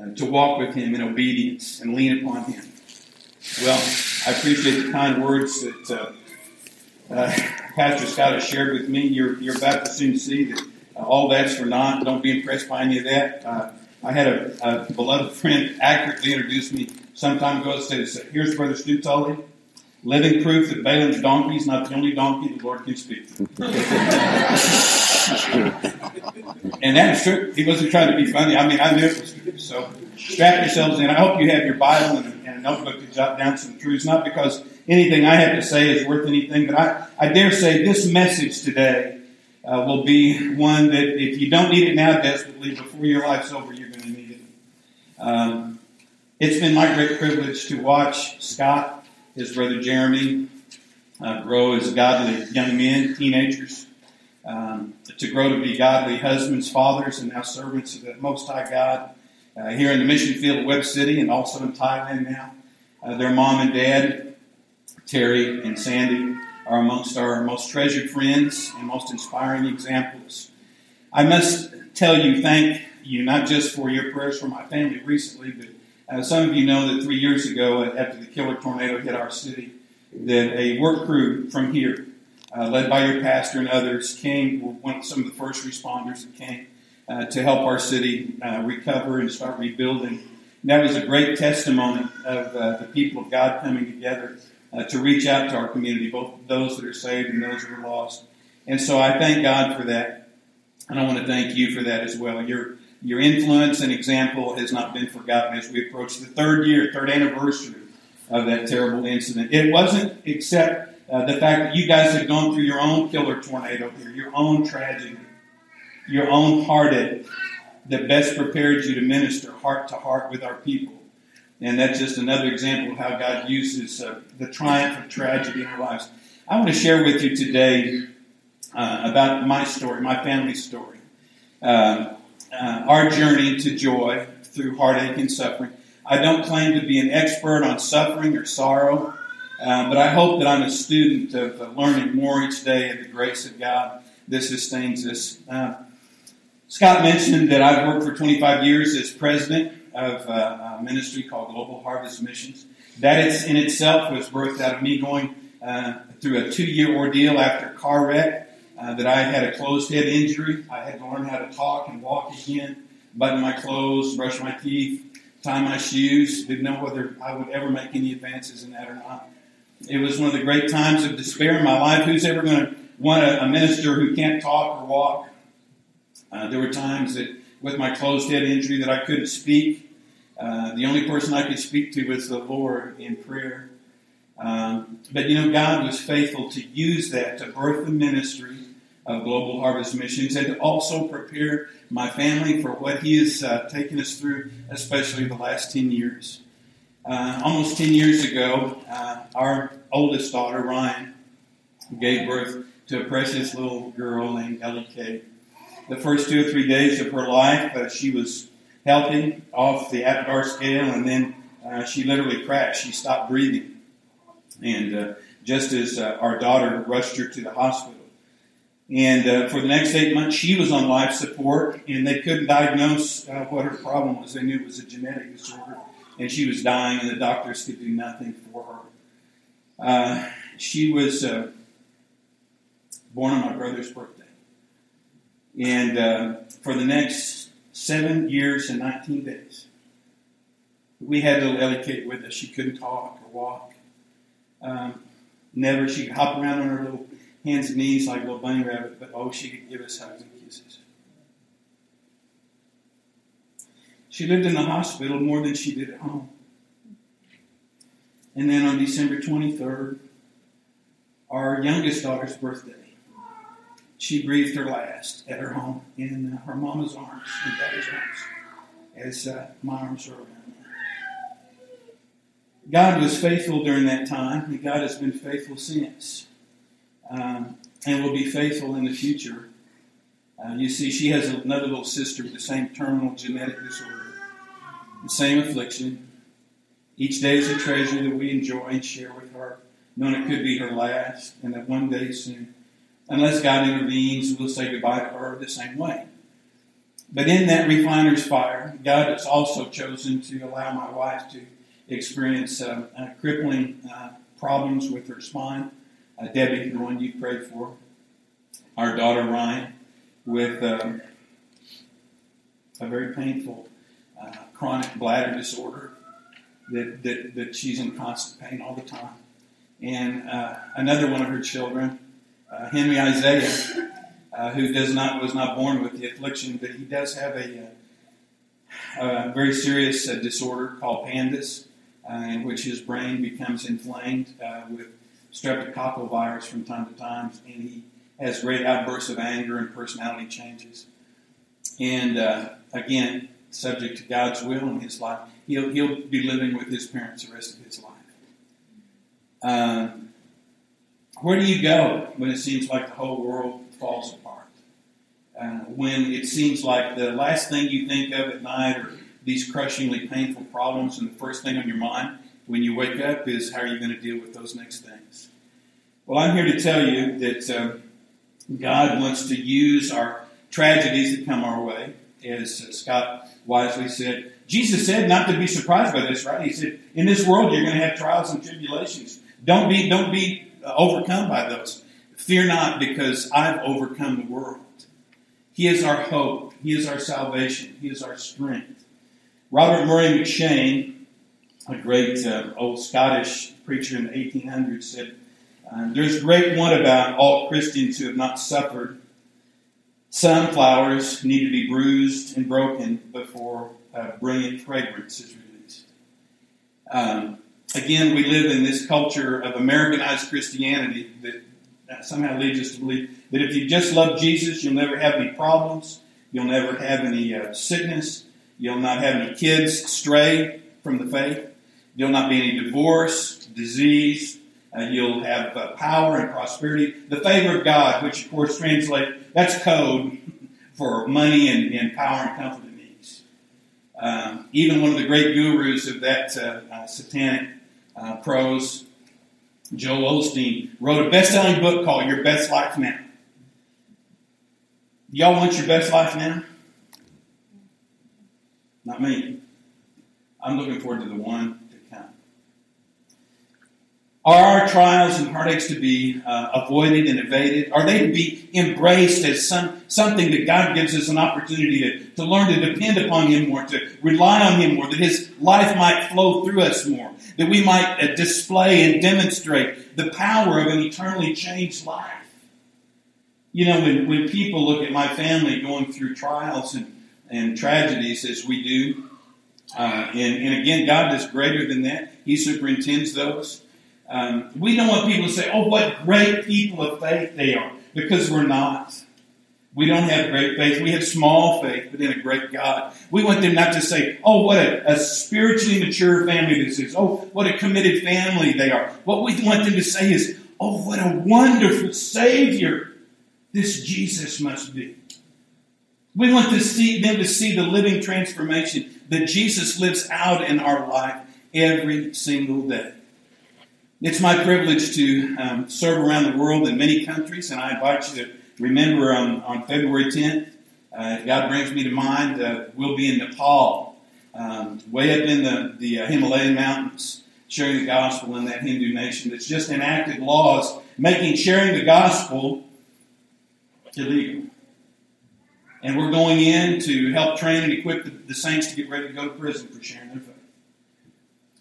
uh, to walk with Him in obedience and lean upon Him. Well, I appreciate the kind words that uh, uh, Pastor Scott has shared with me. You're, you're about to soon see that uh, all that's for naught. Don't be impressed by any of that. Uh, I had a, a, beloved friend accurately introduce me some time ago. Said, "Here's Brother Stu Tully, living proof that Balaam's donkey is not the only donkey the Lord can speak to." and that's true. He wasn't trying to be funny. I mean, I knew it was true. So strap yourselves in. I hope you have your Bible and, and a notebook to jot down some truths. Not because anything I have to say is worth anything, but I, I dare say this message today uh, will be one that if you don't need it now desperately, before your life's over, you're going to need it. Um, it's been my great privilege to watch Scott, his brother Jeremy, uh, grow as godly young men, teenagers, um, to grow to be godly husbands, fathers, and now servants of the Most High God uh, here in the mission field of Webb City and also in Thailand now. Uh, their mom and dad, Terry and Sandy, are amongst our most treasured friends and most inspiring examples. I must tell you, thank you, not just for your prayers for my family recently, but uh, some of you know that three years ago, uh, after the killer tornado hit our city, that a work crew from here, uh, led by your pastor and others, came, one, some of the first responders that came uh, to help our city uh, recover and start rebuilding. And that was a great testimony of uh, the people of God coming together to reach out to our community, both those that are saved and those that are lost. And so I thank God for that. And I want to thank you for that as well. Your your influence and example has not been forgotten as we approach the third year, third anniversary of that terrible incident. It wasn't except uh, the fact that you guys have gone through your own killer tornado here, your own tragedy, your own heartache that best prepared you to minister heart to heart with our people. And that's just another example of how God uses uh, the triumph of tragedy in our lives. I want to share with you today uh, about my story, my family's story. Uh, uh, our journey to joy through heartache and suffering. I don't claim to be an expert on suffering or sorrow, um, but I hope that I'm a student of uh, learning more each day of the grace of God that sustains us. Uh, Scott mentioned that I've worked for 25 years as president of a ministry called Global Harvest Missions. That in itself was birthed out of me going uh, through a two-year ordeal after car wreck uh, that I had a closed head injury. I had to learn how to talk and walk again, button my clothes, brush my teeth, tie my shoes. Didn't know whether I would ever make any advances in that or not. It was one of the great times of despair in my life. Who's ever going to want a, a, minister who can't talk or walk? Uh, there were times that with my closed head injury that I couldn't speak. Uh, the only person I could speak to was the Lord in prayer. Um, but you know, God was faithful to use that to birth the ministry of Global Harvest Missions and to also prepare my family for what He has uh, taken us through, especially the last 10 years. Uh, almost 10 years ago, uh, our oldest daughter, Ryan, gave birth to a precious little girl named Ellie Kay. The first two or three days of her life, uh, she was healthy, off the Apgar scale, and then uh, she literally crashed. She stopped breathing. And uh, just as our daughter rushed her to the hospital, and uh, for the next eight months, she was on life support, and they couldn't diagnose uh, what her problem was. They knew it was a genetic disorder, and she was dying, and the doctors could do nothing for her. Uh, she was uh, born on my brother's birthday. And uh, for the next seven years and 19 days, we had little Ellie Kate with us. She couldn't talk or walk. Um, never, she could hop around on her little hands and knees like a little bunny rabbit, but oh, she could give us hugs and She lived in the hospital more than she did at home. And then on December 23rd, our youngest daughter's birthday, she breathed her last at her home in her mama's arms, in daddy's arms, as uh, my arms were around her. God was faithful during that time, and God has been faithful since um, and will be faithful in the future. Uh, you see, she has another little sister with the same terminal genetic disorder, the same affliction. Each day is a treasure that we enjoy and share with her, knowing it could be her last, and that one day soon, unless God intervenes, we'll say goodbye to her the same way. But in that refiner's fire, God has also chosen to allow my wife to experience uh, uh, crippling uh, problems with her spine. Uh, Debbie, the one you prayed for, our daughter Ryan, with um, a very painful chronic bladder disorder that, that, that she's in constant pain all the time. And uh, another one of her children, Henry Isaiah, uh, who does not was not born with the affliction, but he does have a, uh, a very serious uh, disorder called PANDAS, uh, in which his brain becomes inflamed uh, with streptococcal virus from time to time, and he has great outbursts of anger and personality changes. And again, subject to God's will in his life, he'll he'll be living with his parents the rest of his life. Um, where do you go when it seems like the whole world falls apart? uh, when it seems like the last thing you think of at night are these crushingly painful problems, and the first thing on your mind when you wake up is how are you going to deal with those next things? Well, I'm here to tell you that uh, God wants to use our tragedies that come our way, as uh, Scott wisely said. Jesus said not to be surprised by this, right? He said, "In this world, you're going to have trials and tribulations. Don't be, don't be uh, overcome by those. Fear not, because I've overcome the world." He is our hope. He is our salvation. He is our strength. Robert Murray M'Cheyne, a great uh, old Scottish preacher in the 1800s, said, uh, There's great one about all Christians who have not suffered. Some flowers need to be bruised and broken before a brilliant fragrance is released. Um, again, we live in this culture of Americanized Christianity that that somehow leads us to believe that if you just love Jesus, you'll never have any problems, you'll never have any uh, sickness, you'll not have any kids stray from the faith, there'll not be any divorce, disease, uh, you'll have uh, power and prosperity. The favor of God, which of course translates, that's code for money and, and power and comfort and ease. Um, even one of the great gurus of that uh, uh, satanic uh, prose Joel Osteen wrote a best-selling book called Your Best Life Now. Y'all want your best life now? Not me. I'm looking forward to the one. Are our trials and heartaches to be uh, avoided and evaded? Are they to be embraced as some, something that God gives us an opportunity to, to learn to depend upon Him more, to rely on Him more, that His life might flow through us more, that we might uh, display and demonstrate the power of an eternally changed life? You know, when, when people look at my family going through trials and, and tragedies as we do, uh, and, and again, God is greater than that. He superintends those. Um, we don't want people to say, oh, what great people of faith they are, because we're not. We don't have great faith. We have small faith, but in a great God. We want them not to say, oh, what a, a, spiritually mature family this is. Oh, what a committed family they are. What we want them to say is, oh, what a wonderful Savior this Jesus must be. We want to see them to see the living transformation that Jesus lives out in our life every single day. It's my privilege to um, serve around the world in many countries, and I invite you to remember on, on February 10th, uh, God brings me to mind, uh, we'll be in Nepal, um, way up in the, the uh, Himalayan mountains, sharing the gospel in that Hindu nation that's just enacted laws making sharing the gospel illegal. And we're going in to help train and equip the, the saints to get ready to go to prison for sharing their faith.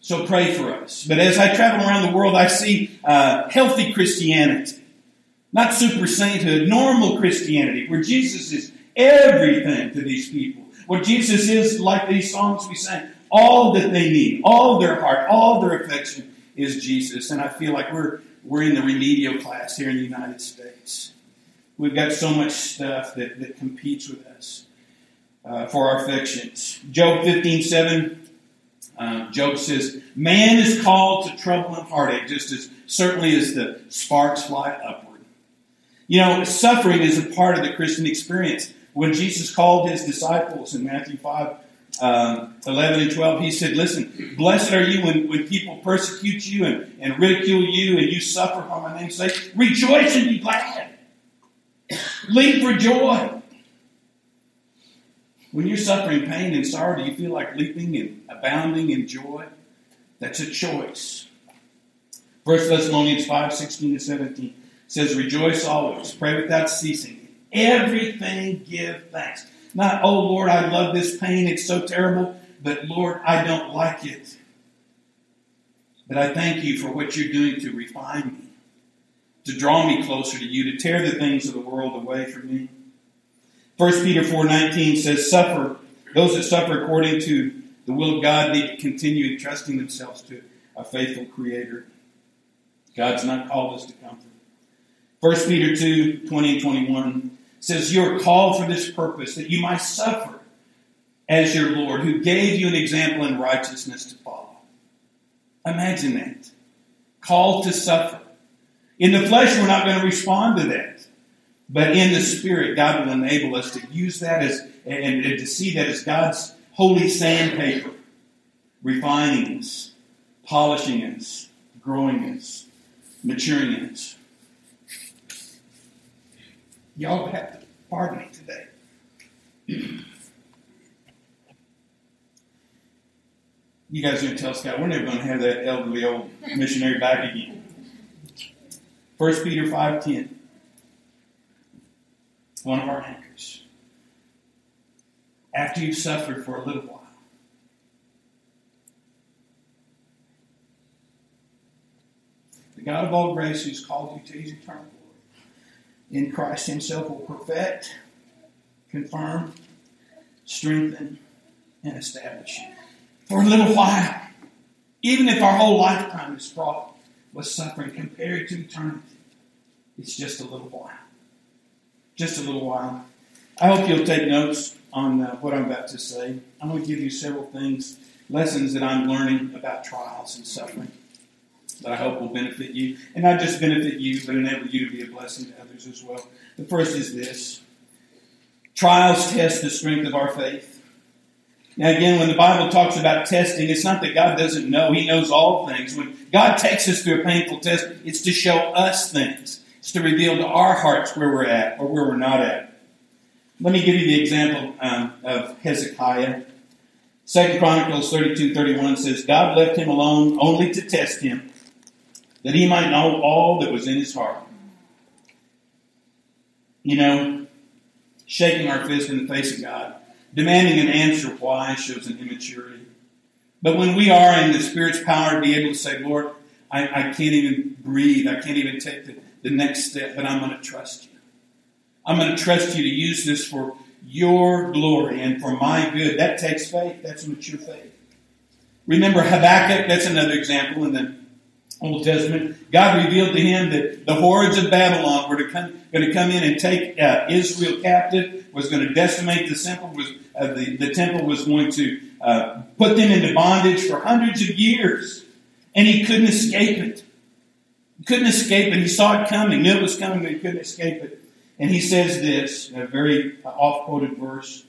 So pray for us. But as I travel around the world, I see uh, healthy Christianity, not super sainthood, normal Christianity, where Jesus is everything to these people. Where Jesus is, like these songs we sang, all that they need, all their heart, all their affection is Jesus. And I feel like we're, we're in the remedial class here in the United States. We've got so much stuff that, that competes with us uh, for our affections. Job 15 7 uh, Job says, Man is called to trouble and heartache just as certainly as the sparks fly upward. You know, suffering is a part of the Christian experience. When Jesus called his disciples in Matthew 5, um, 11 and 12, he said, Listen, blessed are you when, when people persecute you and, and ridicule you and you suffer for my name's sake. Rejoice and be glad. Leap for joy. When you're suffering pain and sorrow, do you feel like leaping and abounding in joy? That's a choice. 1 Thessalonians 5 16 to 17 says, Rejoice always, pray without ceasing, everything give thanks. Not, oh Lord, I love this pain, it's so terrible, but Lord, I don't like it. But I thank you for what you're doing to refine me, to draw me closer to you, to tear the things of the world away from me. 1 Peter 4.19 says, Suffer, those that suffer according to the will of God need to continue entrusting themselves to a faithful Creator. God's not called us to comfort. 1 Peter 2, 20 and 21 says, You are called for this purpose, that you might suffer as your Lord, who gave you an example in righteousness to follow. Imagine that. Called to suffer. In the flesh, we're not going to respond to that. But in the spirit, God will enable us to use that as and, and to see that as God's holy sandpaper, refining us, polishing us, growing us, maturing us. Y'all have to pardon me today. You guys are going to tell Scott, we're never going to have that elderly old missionary back again. 1 Peter 5.10 one of our anchors. After you've suffered for a little while, the God of all grace who's called you to his eternal glory in Christ himself will perfect, confirm, strengthen, and establish you. For a little while, even if our whole lifetime is fraught with suffering compared to eternity, it's just a little while just a little while. I hope you'll take notes on uh, what I'm about to say. I'm going to give you several things, lessons that I'm learning about trials and suffering that I hope will benefit you. And not just benefit you, but enable you to be a blessing to others as well. The first is this trials test the strength of our faith. Now, again, when the Bible talks about testing, it's not that God doesn't know, He knows all things. When God takes us through a painful test, it's to show us things. It's to reveal to our hearts where we're at or where we're not at. Let me give you the example um, of Hezekiah. Second Chronicles 32 31 says, God left him alone only to test him, that he might know all that was in his heart. You know, shaking our fist in the face of God, demanding an answer why shows an immaturity. But when we are in the Spirit's power to be able to say, Lord, I, I can't even breathe, I can't even take the the next step, but I'm going to trust you. I'm going to trust you to use this for your glory and for my good. That takes faith. That's mature faith. Remember Habakkuk, that's another example in the Old Testament. God revealed to him that the hordes of Babylon were to come, going to come in and take uh, Israel captive, was going to decimate the temple, was, uh, the, the temple was going to uh, put them into bondage for hundreds of years. And he couldn't escape it couldn't escape it. He saw it coming, knew it was coming, but he couldn't escape it. And he says this, a very uh, oft quoted verse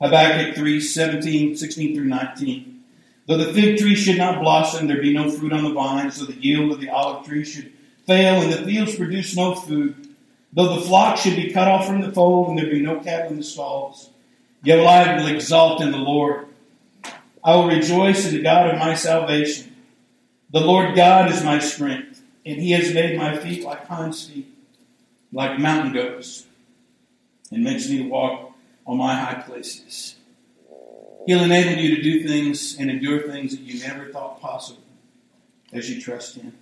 Habakkuk 3 17, 16 through 19. Though the fig tree should not blossom, there be no fruit on the vines, though the yield of the olive tree should fail, and the fields produce no food, though the flock should be cut off from the fold, and there be no cattle in the stalls, yet will I will exalt in the Lord. I will rejoice in the God of my salvation. The Lord God is my strength and he has made my feet like hinds feet, like mountain goats, and makes me walk on my high places. He'll enable you to do things and endure things that you never thought possible as you trust him.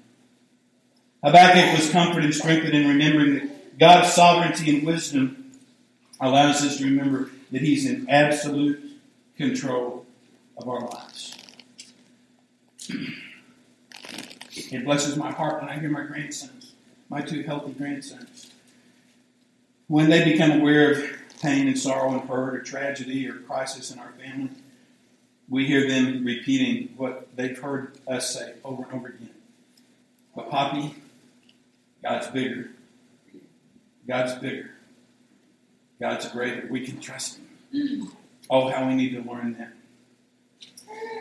Habakkuk was comforted and strengthened in remembering that God's sovereignty and wisdom allows us to remember that he's in absolute control of our lives. It blesses my heart when I hear my grandsons, my two healthy grandsons. When they become aware of pain and sorrow and hurt or tragedy or crisis in our family, we hear them repeating what they've heard us say over and over again. But, Poppy, God's bigger. God's bigger. God's greater. We can trust Him. Mm. Oh, how we need to learn that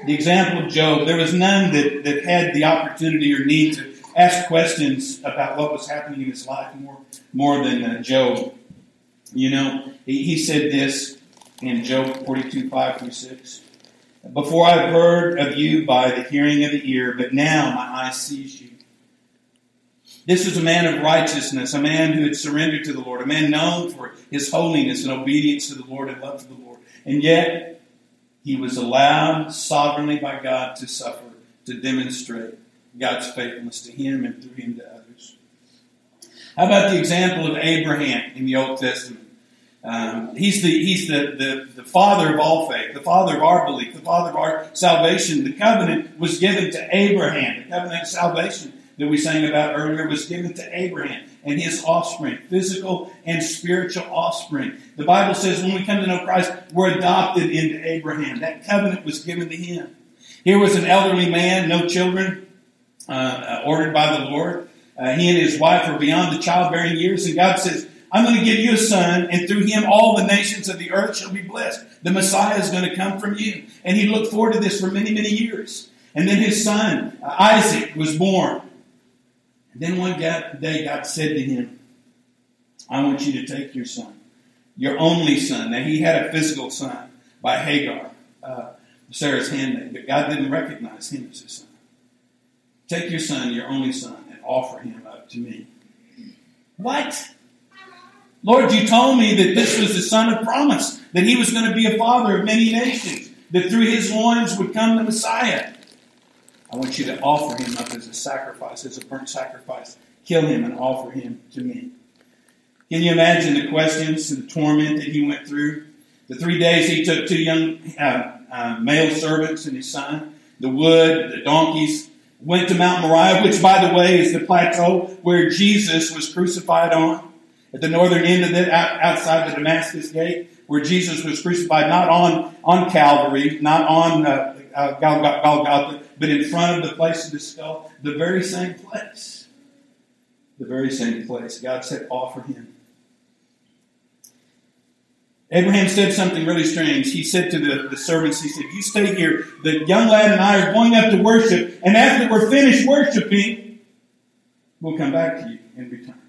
the example of Job, there was none that, that had the opportunity or need to ask questions about what was happening in his life more, more than uh, Job. You know, he, he said this in Job 42, 5 through 6. Before I've heard of you by the hearing of the ear, but now my eye sees you. This was a man of righteousness, a man who had surrendered to the Lord, a man known for his holiness and obedience to the Lord and love for the Lord. And yet, he was allowed sovereignly by God to suffer, to demonstrate God's faithfulness to him and through him to others. How about the example of Abraham in the Old Testament? Um, he's the he's the, the, the father of all faith, the father of our belief, the father of our salvation. The covenant was given to Abraham. The covenant of salvation that we sang about earlier was given to Abraham and his offspring, physical and spiritual offspring. The Bible says when we come to know Christ, we're adopted into Abraham. That covenant was given to him. Here was an elderly man, no children, uh, uh ordered by the Lord. Uh, he and his wife were beyond the childbearing years, and God says, I'm going to give you a son, and through him all the nations of the earth shall be blessed. The Messiah is going to come from you. And he looked forward to this for many, many years. And then his son, uh, Isaac, was born. And then one day God said to him, I want you to take your son, your only son. Now he had a physical son by Hagar, uh, Sarah's handmaid, but God didn't recognize him as his son. Take your son, your only son, and offer him up to me. What? Lord, you told me that this was the son of promise, that he was going to be a father of many nations, that through his loins would come the Messiah. I want you to offer him up as a sacrifice, as a burnt sacrifice. Kill him and offer him to me. Can you imagine the questions and the torment that he went through? The three days he took two young uh, uh, male servants and his son, the wood, the donkeys, went to Mount Moriah, which, by the way, is the plateau where Jesus was crucified on at the northern end of it, outside the Damascus gate, where Jesus was crucified, not on, on Calvary, not on uh, uh, Golgotha, but in front of the place of the skull, the very same place. The very same place. God said, offer him. Abraham said something really strange. He said to the, the servants, he said, You stay here. The young lad and I are going up to worship, and after we're finished worshiping, we'll come back to you in return.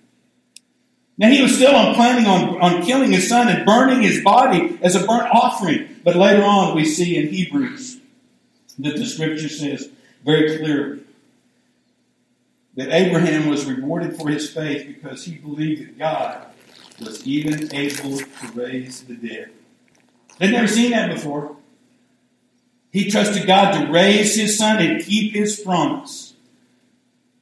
Now he was still on planning on, on killing his son and burning his body as a burnt offering. But later on we see in Hebrews that the scripture says very clearly that Abraham was rewarded for his faith because he believed that God was even able to raise the dead. They'd never seen that before. He trusted God to raise his son and keep his promise.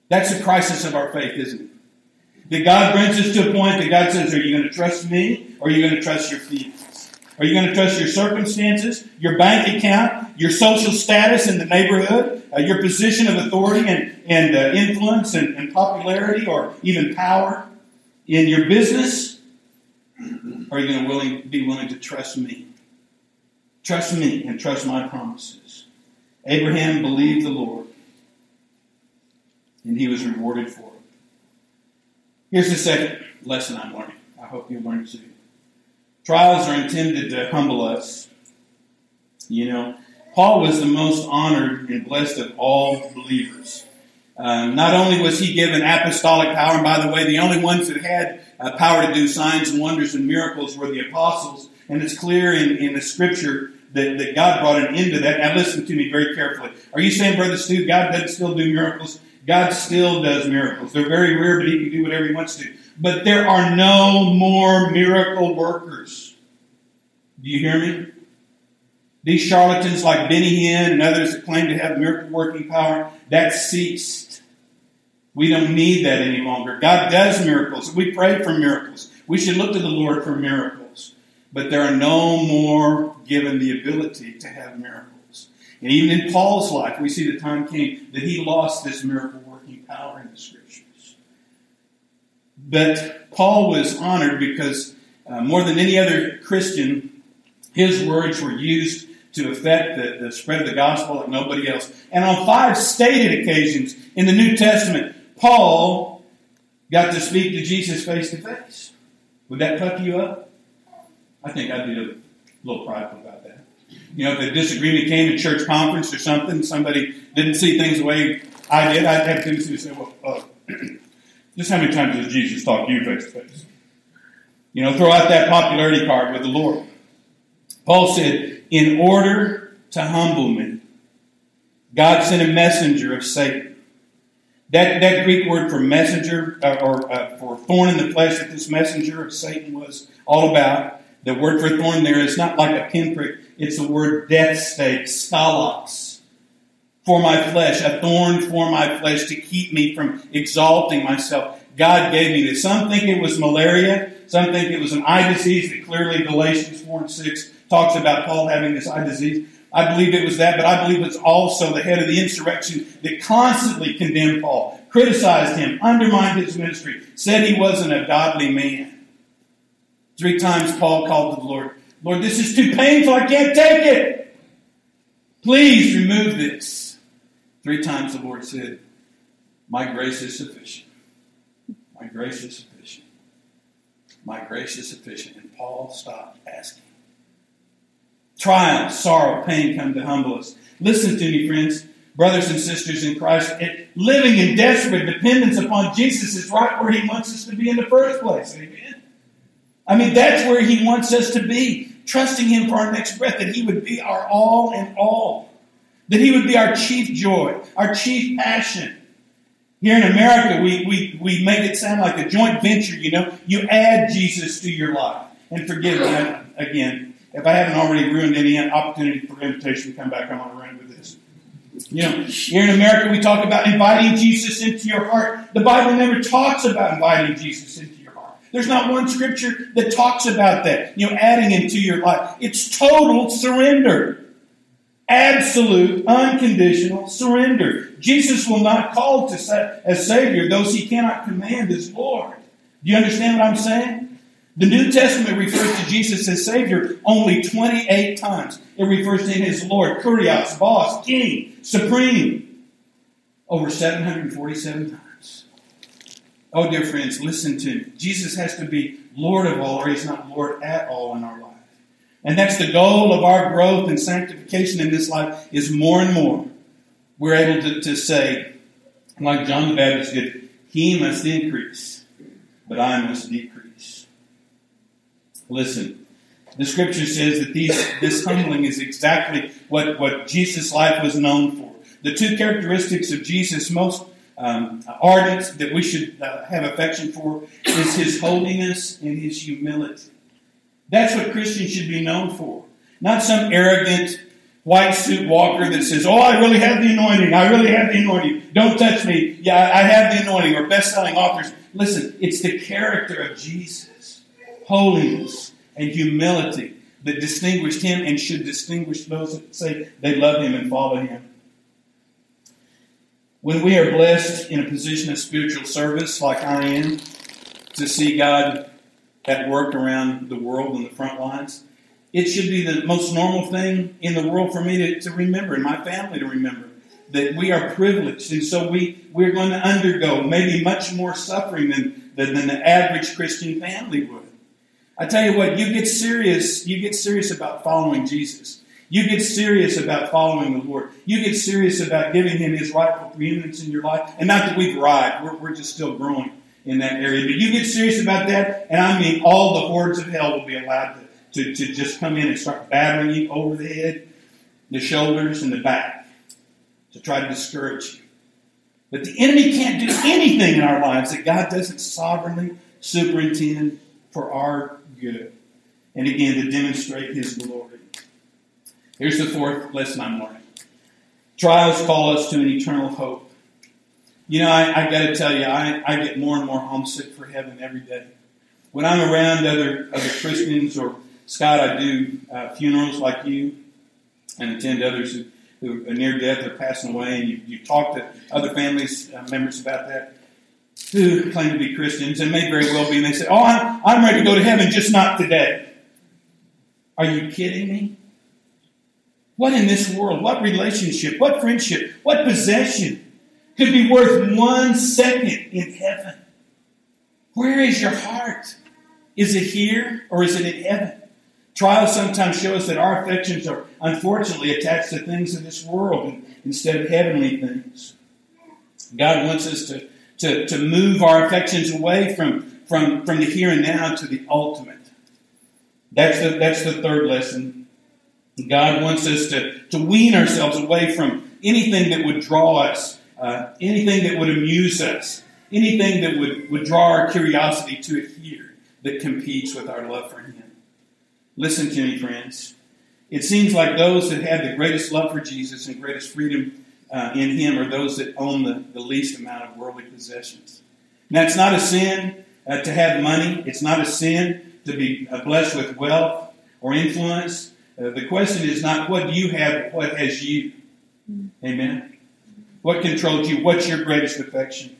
That's the crisis of our faith, isn't it? That God brings us to a point that God says, Are you going to trust me or are you going to trust your feelings? Are you going to trust your circumstances, your bank account, your social status in the neighborhood, uh, your position of authority and, and uh, influence and, and popularity or even power in your business? Are you going to willing, be willing to trust me? Trust me and trust my promises. Abraham believed the Lord, and he was rewarded for it. Here's the second lesson I'm learning. I hope you learn too. Trials are intended to humble us. You know, Paul was the most honored and blessed of all believers. Um, not only was he given apostolic power, and by the way, the only ones that had uh, power to do signs and wonders and miracles were the apostles, and it's clear in, in the scripture that, that God brought an end to that. Now listen to me very carefully. Are you saying, Brother Stu, God doesn't still do miracles? God still does miracles. They're very rare, but He can do whatever He wants to. But there are no more miracle workers. Do you hear me? These charlatans like Benny Hinn and others that claim to have miracle working power, that ceased. We don't need that any longer. God does miracles. We pray for miracles. We should look to the Lord for miracles. But there are no more given the ability to have miracles. And even in Paul's life, we see the time came that he lost this miracle working power in the scriptures. But Paul was honored because uh, more than any other Christian, his words were used to affect the, the spread of the gospel like nobody else. And on five stated occasions in the New Testament, Paul got to speak to Jesus face to face. Would that puff you up? I think I'd be a little prideful about that. You know, if a disagreement came in church conference or something, somebody didn't see things the way I did, I'd have tendency to say, well, uh, just how many times has Jesus talked to you face to face? You know, throw out that popularity card with the Lord. Paul said, in order to humble me, God sent a messenger of Satan. That, that Greek word for messenger, uh, or uh, for thorn in the flesh that this messenger of Satan was all about, the word for thorn there is not like a pinprick, it's the word death stake. For my flesh, a thorn for my flesh to keep me from exalting myself. God gave me this. Some think it was malaria. Some think it was an eye disease that clearly Galatians 4 and 6 talks about Paul having this eye disease. I believe it was that, but I believe it's also the head of the insurrection that constantly condemned Paul, criticized him, undermined his ministry, said he wasn't a godly man. Three times Paul called to the Lord, Lord, this is too painful. I can't take it. Please remove this. Three times the Lord said, My grace is sufficient. My grace is sufficient. My grace is sufficient. And Paul stopped asking. Trial, sorrow, pain come to humble us. Listen to me, friends, brothers and sisters in Christ. Living in desperate dependence upon Jesus is right where He wants us to be in the first place. Amen. I mean, that's where He wants us to be, trusting Him for our next breath, that He would be our all and all, that He would be our chief joy, our chief passion. Here in America, we, we, we make it sound like a joint venture, you know. You add Jesus to your life. And forgive me, again, if I haven't already ruined any opportunity for invitation to come back, I'm going to run with this. You know, here in America, we talk about inviting Jesus into your heart. The Bible never talks about inviting Jesus into your heart. There's not one scripture that talks about that, you know, adding him to your life. It's total surrender. Absolute, unconditional surrender. Jesus will not call to set as Savior those he cannot command as Lord. Do you understand what I'm saying? The New Testament refers to Jesus as Savior only 28 times. It refers to him as Lord, Kurios, Boss, King, Supreme, over 747 times. Oh, dear friends, listen to me. Jesus has to be Lord of all, or he's not Lord at all in our life. And that's the goal of our growth and sanctification in this life is more and more. We're able to, to say, like John the Baptist did, he must increase, but I must decrease. Listen, the scripture says that these, this humbling is exactly what, what Jesus' life was known for. The two characteristics of Jesus most um, ardent that we should uh, have affection for is his holiness and his humility. That's what Christians should be known for. Not some arrogant white suit walker that says, Oh, I really have the anointing. I really have the anointing. Don't touch me. Yeah, I have the anointing. Or best selling authors. Listen, it's the character of Jesus holiness, and humility that distinguished him and should distinguish those that say they love him and follow him. When we are blessed in a position of spiritual service, like I am, to see God at work around the world in the front lines, it should be the most normal thing in the world for me to, to remember and my family to remember that we are privileged. And so we, we're going to undergo maybe much more suffering than, than, than the average Christian family would. I tell you what, you get serious, you get serious about following Jesus. You get serious about following the Lord. You get serious about giving Him His rightful preeminence in your life. And not that we've arrived, we're, we're just still growing in that area. But you get serious about that, and I mean all the hordes of hell will be allowed to, to, to just come in and start battering you over the head, the shoulders, and the back to try to discourage you. But the enemy can't do anything in our lives that God doesn't sovereignly superintend for our good. And again, to demonstrate His glory. Here's the fourth lesson I'm learning. Trials call us to an eternal hope. You know, I, I got to tell you, I, I get more and more homesick for heaven every day. When I'm around other other Christians, or Scott, I do uh, funerals like you, and attend others who, who are near death or passing away, and you, you talk to other families uh, members about that who claim to be Christians and may very well be, and they say, Oh, I'm, I'm ready to go to heaven, just not today. Are you kidding me? What in this world, what relationship, what friendship, what possession could be worth one second in heaven? Where is your heart? Is it here or is it in heaven? Trials sometimes show us that our affections are unfortunately attached to things of this world instead of heavenly things. God wants us to to, to move our affections away from, from, from the here and now to the ultimate. That's the, that's the third lesson. God wants us to, to wean ourselves away from anything that would draw us, uh, anything that would amuse us, anything that would, would draw our curiosity to it here that competes with our love for Him. Listen to me, friends. It seems like those that have the greatest love for Jesus and greatest freedom uh, in Him are those that own the, the least amount of worldly possessions. Now, it's not a sin uh, to have money, it's not a sin to be uh, blessed with wealth or influence. Uh, the question is not what do you have, but what has you. Amen. What controls you? What's your greatest affection?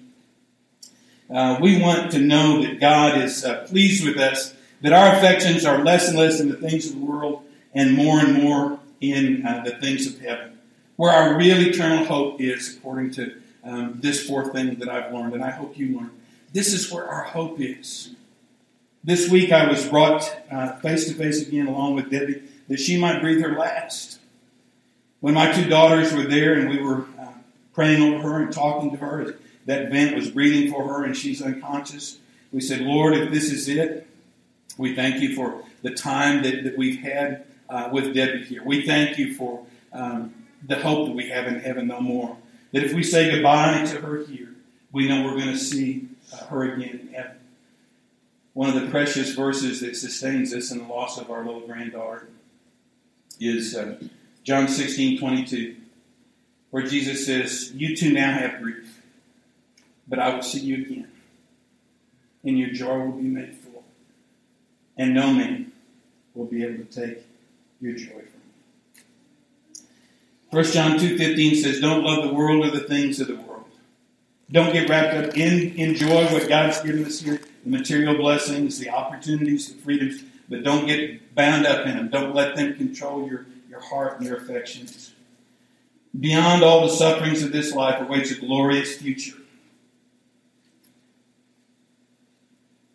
Uh, we want to know that God is uh, pleased with us, that our affections are less and less in the things of the world and more and more in uh, the things of heaven, where our real eternal hope is, according to um, this fourth thing that I've learned, and I hope you learned. This is where our hope is. This week I was brought face to face again along with Debbie that she might breathe her last. When my two daughters were there and we were praying over her and talking to her, that vent was breathing for her and she's unconscious. We said, Lord, if this is it, we thank you for the time that, that we've had uh, with Debbie here. We thank you for um, the hope that we have in heaven no more. That if we say goodbye to her here, we know we're going to see uh, her again in heaven. One of the precious verses that sustains us in the loss of our little granddaughter is uh, John 16 22, where Jesus says, You two now have grief, but I will see you again, and your joy will be made full, and no man will be able to take your joy from you. 1 John 2.15 says, Don't love the world or the things of the world. Don't get wrapped up in enjoy what God's given us here, the material blessings, the opportunities, the freedoms, but don't get bound up in them. Don't let them control your, your heart and your affections. Beyond all the sufferings of this life awaits a glorious future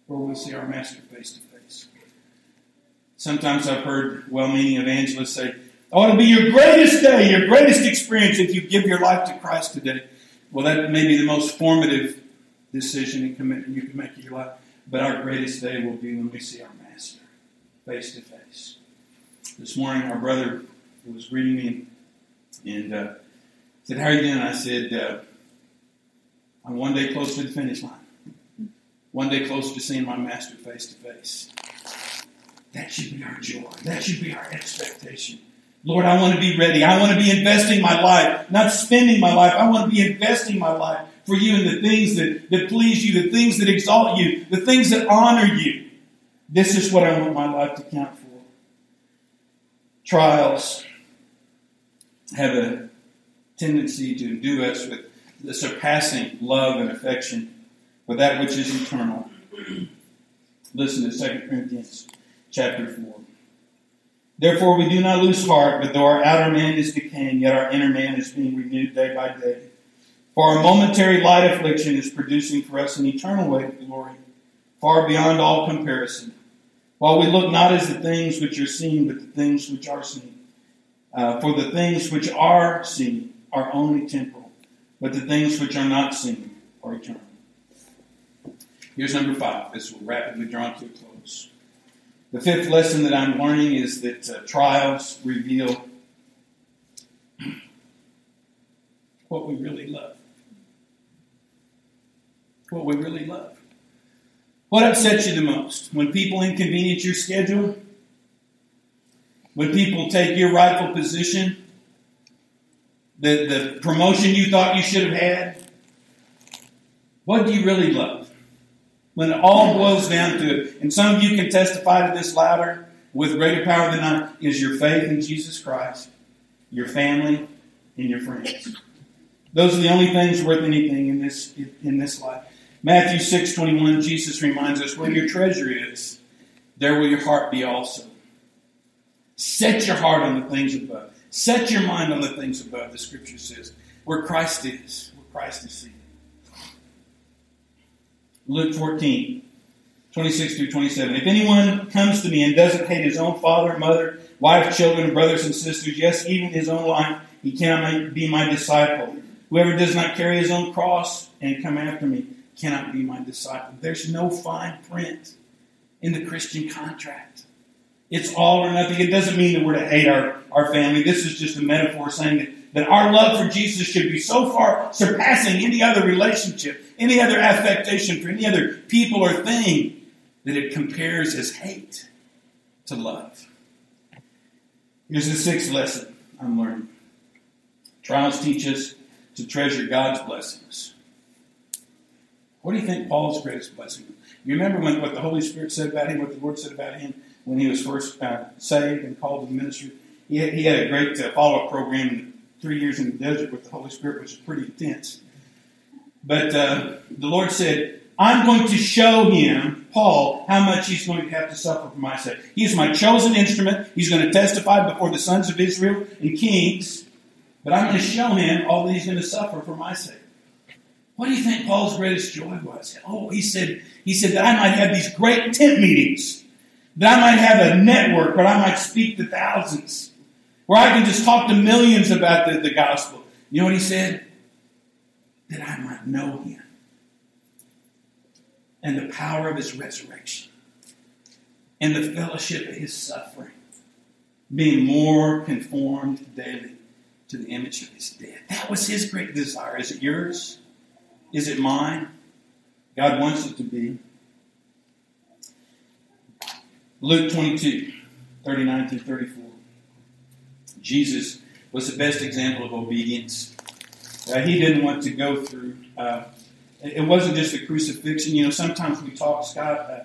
where we'll see our Master face to face. Sometimes I've heard well meaning evangelists say, ought to be your greatest day, your greatest experience if you give your life to Christ today. Well, that may be the most formative decision and commitment you can make in your life. But our greatest day will be when we see our Master face to face. This morning, our brother was greeting me and uh, said, How are you doing? I said, uh, I'm one day close to the finish line. One day close to seeing my Master face to face. That should be our joy. That should be our expectation. Lord, I want to be ready. I want to be investing my life, not spending my life. I want to be investing my life for you in the things that, that please you, the things that exalt you, the things that honor you. This is what I want my life to count for. Trials have a tendency to do us with the surpassing love and affection for that which is eternal. Listen to 2 Corinthians chapter 4. Therefore, we do not lose heart, but though our outer man is decaying, yet our inner man is being renewed day by day. For our momentary light affliction is producing for us an eternal weight of glory, far beyond all comparison while we look not as the things which are seen, but the things which are seen. Uh, for the things which are seen are only temporal, but the things which are not seen are eternal. Here's number five. This will rapidly draw to a close. The fifth lesson that I'm learning is that uh, trials reveal what we really love. What we really love. What upsets you the most? When people inconvenience your schedule? When people take your rightful position? The, the promotion you thought you should have had? What do you really love? When it all boils down to it, and some of you can testify to this louder with greater power than I, is your faith in Jesus Christ, your family, and your friends. Those are the only things worth anything in this in this life. Matthew six twenty one, Jesus reminds us where your treasure is, there will your heart be also. Set your heart on the things above. Set your mind on the things above, the scripture says, where Christ is, where Christ is seated. Luke 14, 26 through 27. If anyone comes to me and doesn't hate his own father, mother, wife, children, brothers, and sisters, yes, even his own life, he cannot be my disciple. Whoever does not carry his own cross and come after me cannot be my disciple. There's no fine print in the Christian contract. It's all or nothing. It doesn't mean that we're to hate our our family. This is just a metaphor saying that, that our love for Jesus should be so far surpassing any other relationship, any other affectation for any other people or thing, that it compares as hate to love. Here's the sixth lesson I'm learning. Trials teach us to treasure God's blessings. What do you think Paul's greatest blessing? You remember when, what the Holy Spirit said about him, what the Lord said about him when he was first uh, saved and called to the ministry? He had, he had a great uh, follow up program, three years in the desert with the Holy Spirit, which is pretty intense. But uh, the Lord said, I'm going to show him, Paul, how much he's going to have to suffer for my sake. He is my chosen instrument. He's going to testify before the sons of Israel and kings. But I'm going to show him all that he's going to suffer for my sake. What do you think Paul's greatest joy was? Oh, he said, he said that I might have these great tent meetings, that I might have a network where I might speak to thousands, where I can just talk to millions about the, the gospel. You know what he said? That I might know him and the power of his resurrection and the fellowship of his suffering, being more conformed daily to the image of his death. That was his great desire. Is it yours? Is it mine? God wants it to be. Luke 22, 39 through 34. Jesus was the best example of obedience. Uh, he didn't want to go through, uh, it wasn't just the crucifixion. You know, sometimes we talk, Scott, uh,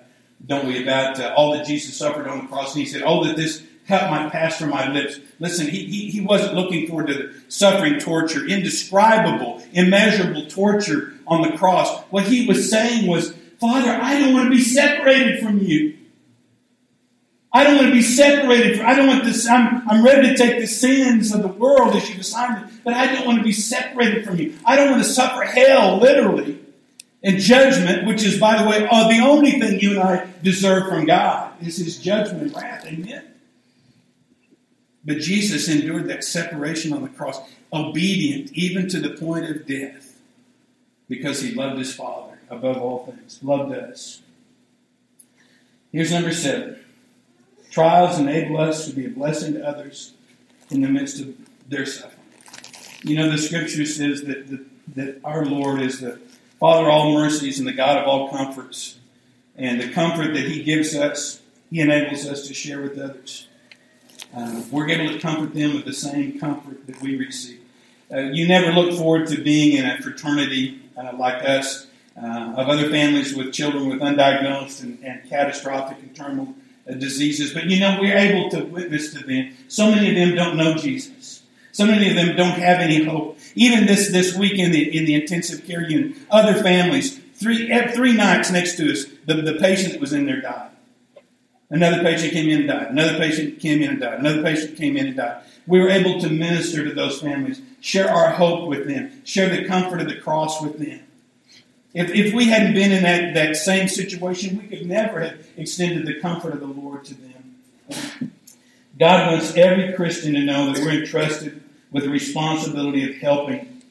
don't we, about uh, all that Jesus suffered on the cross. And he said, Oh, that this cup might pass from my lips. Listen, he, he, he wasn't looking forward to suffering torture, indescribable, immeasurable torture on the cross. What he was saying was, Father, I don't want to be separated from you. I don't want to be separated. From, I don't want this. I'm, I'm ready to take the sins of the world as you've assigned me, but I don't want to be separated from you. I don't want to suffer hell, literally, and judgment, which is, by the way, uh, the only thing you and I deserve from God is His judgment and wrath. Amen. But Jesus endured that separation on the cross, obedient even to the point of death, because he loved his Father above all things, loved us. Here's number seven trials enable us to be a blessing to others in the midst of their suffering. You know, the scripture says that, that, that our Lord is the Father of all mercies and the God of all comforts. And the comfort that He gives us, He enables us to share with others. Uh, we're able to comfort them with the same comfort that we receive. Uh, you never look forward to being in a fraternity uh, like us uh, of other families with children with undiagnosed and, and catastrophic and terminal uh, diseases, but you know, we're able to witness to them. So many of them don't know Jesus. So many of them don't have any hope. Even this, this week in the, in the intensive care unit, other families, three, three nights next to us, the, the patient that was in there died. Another patient came in and died. Another patient came in and died. Another patient came in and died. We were able to minister to those families, share our hope with them, share the comfort of the cross with them. If, if we hadn't been in that, that same situation, we could never have extended the comfort of the Lord to them. God wants every Christian to know that we're entrusted with the responsibility of helping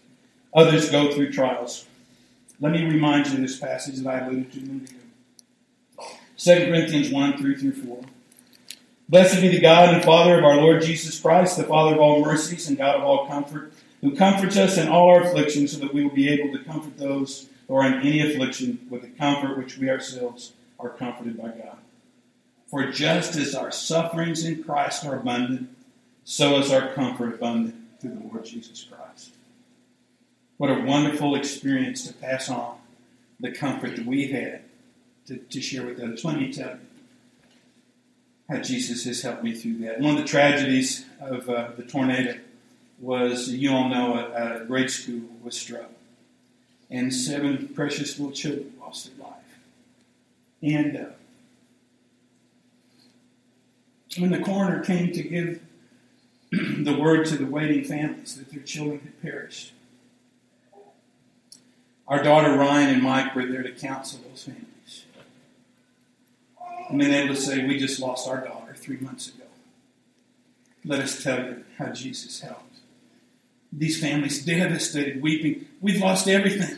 others go through trials. Let me remind you of this passage that I alluded to a minute ago. 2 Corinthians 1 3 through 4. Blessed be the God and Father of our Lord Jesus Christ, the Father of all mercies and God of all comfort, who comforts us in all our afflictions so that we will be able to comfort those who are in any affliction with the comfort which we ourselves are comforted by God. For just as our sufferings in Christ are abundant, so is our comfort abundant through the Lord Jesus Christ. What a wonderful experience to pass on the comfort that we've had to, to share with others. Let me tell you how Jesus has helped me through that. One of the tragedies of uh, the tornado was, you all know, a, a grade school was struck, and seven precious little children lost their life. And uh, when the coroner came to give the word to the waiting families that their children had perished, our daughter Ryan and Mike were there to counsel those families and being able to say, We just lost our daughter three months ago. Let us tell you how Jesus helped. These families devastated, weeping. We've lost everything.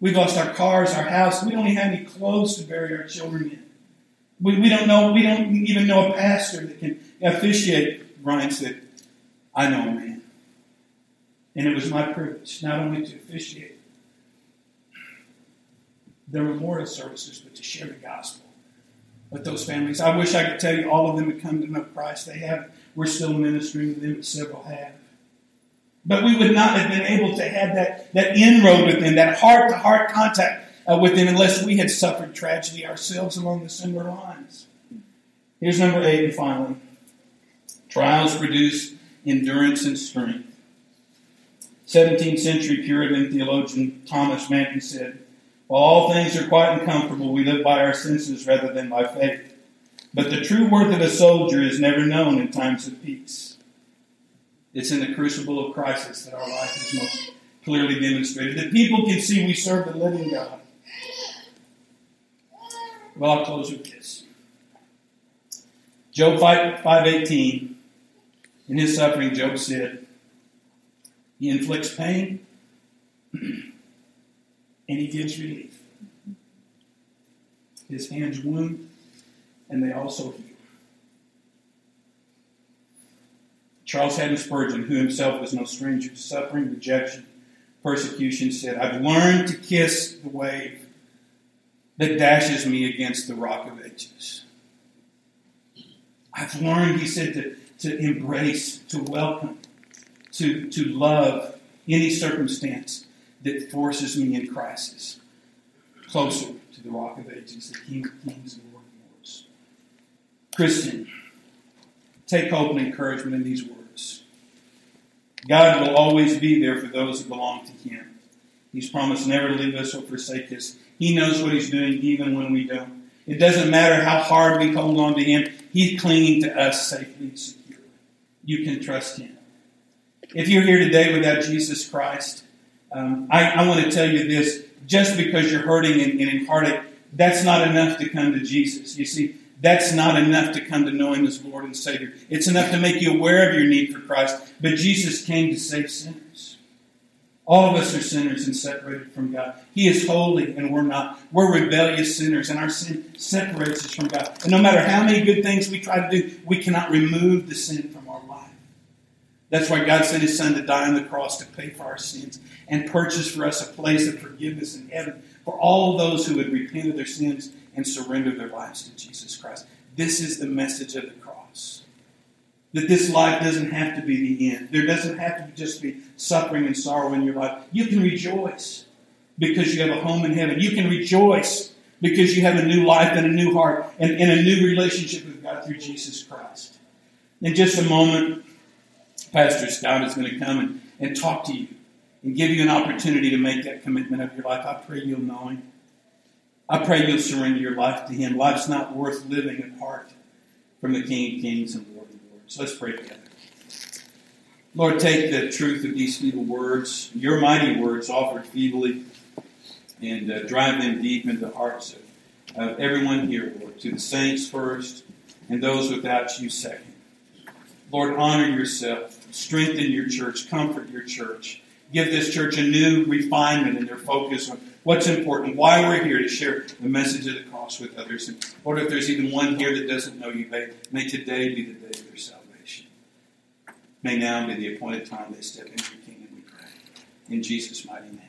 We've lost our cars, our house. We don't even have any clothes to bury our children in. We, we don't know. We don't even know a pastor that can officiate. Ryan said, I know a man. And it was my privilege not only to officiate the memorial services, but to share the gospel with those families. I wish I could tell you all of them have come to know Christ. They have. We're still ministering to them, several have. But we would not have been able to have that, that inroad with them, that heart to heart contact uh, with them, unless we had suffered tragedy ourselves along the similar lines. Here's number eight, and finally trials produce endurance and strength. 17th century Puritan theologian Thomas Manton said, While all things are quite uncomfortable, we live by our senses rather than by faith. But the true worth of a soldier is never known in times of peace. It's in the crucible of crisis that our life is most clearly demonstrated. That people can see we serve the living God. Well, I'll close with this. Job 5, 518, in his suffering, Job said, He inflicts pain and he gives relief. His hands wound and they also heal. Charles Haddon Spurgeon, who himself was no stranger to suffering, rejection, persecution, said, I've learned to kiss the wave that dashes me against the rock of ages. I've learned, he said, to, to embrace, to welcome, to, to love any circumstance that forces me in crisis closer to the rock of ages, the King of kings and Lord of lords. Christian, take hope and encouragement in these words. God will always be there for those that belong to Him. He's promised never to leave us or forsake us. He knows what He's doing even when we don't. It doesn't matter how hard we hold on to Him, He's clinging to us safely and securely. You can trust Him. If you're here today without Jesus Christ, um, I, I, want to tell you this just because you're hurting and, and in heartache, that's not enough to come to Jesus. You see, that's not enough to come to know Him as Lord and Savior. It's enough to make you aware of your need for Christ. But Jesus came to save sinners. All of us are sinners and separated from God. He is holy and we're not. We're rebellious sinners and our sin separates us from God. And no matter how many good things we try to do, we cannot remove the sin. That's why God sent His Son to die on the cross to pay for our sins and purchase for us a place of forgiveness in heaven for all those who would repent of their sins and surrender their lives to Jesus Christ. This is the message of the cross. That this life doesn't have to be the end. There doesn't have to just be suffering and sorrow in your life. You can rejoice because you have a home in heaven. You can rejoice because you have a new life and a new heart and, and a new relationship with God through Jesus Christ. In just a moment, Pastor Scott is going to come and, and talk to you and give you an opportunity to make that commitment of your life. I pray you'll know Him. I pray you'll surrender your life to Him. Life's not worth living apart from the King of Kings and Lord of Lords. Let's pray together. Lord, take the truth of these feeble words, your mighty words offered feebly, and uh, drive them deep into the hearts of, of everyone here, Lord, to the saints first, and those without you second. Lord, honor yourself, strengthen your church, comfort your church. Give this church a new refinement in their focus on what's important, why we're here to share the message of the cross with others. And Lord, if there's even one here that doesn't know you, may, may today be the day of their salvation. May now be the appointed time they step into your kingdom, we pray. In Jesus' mighty name.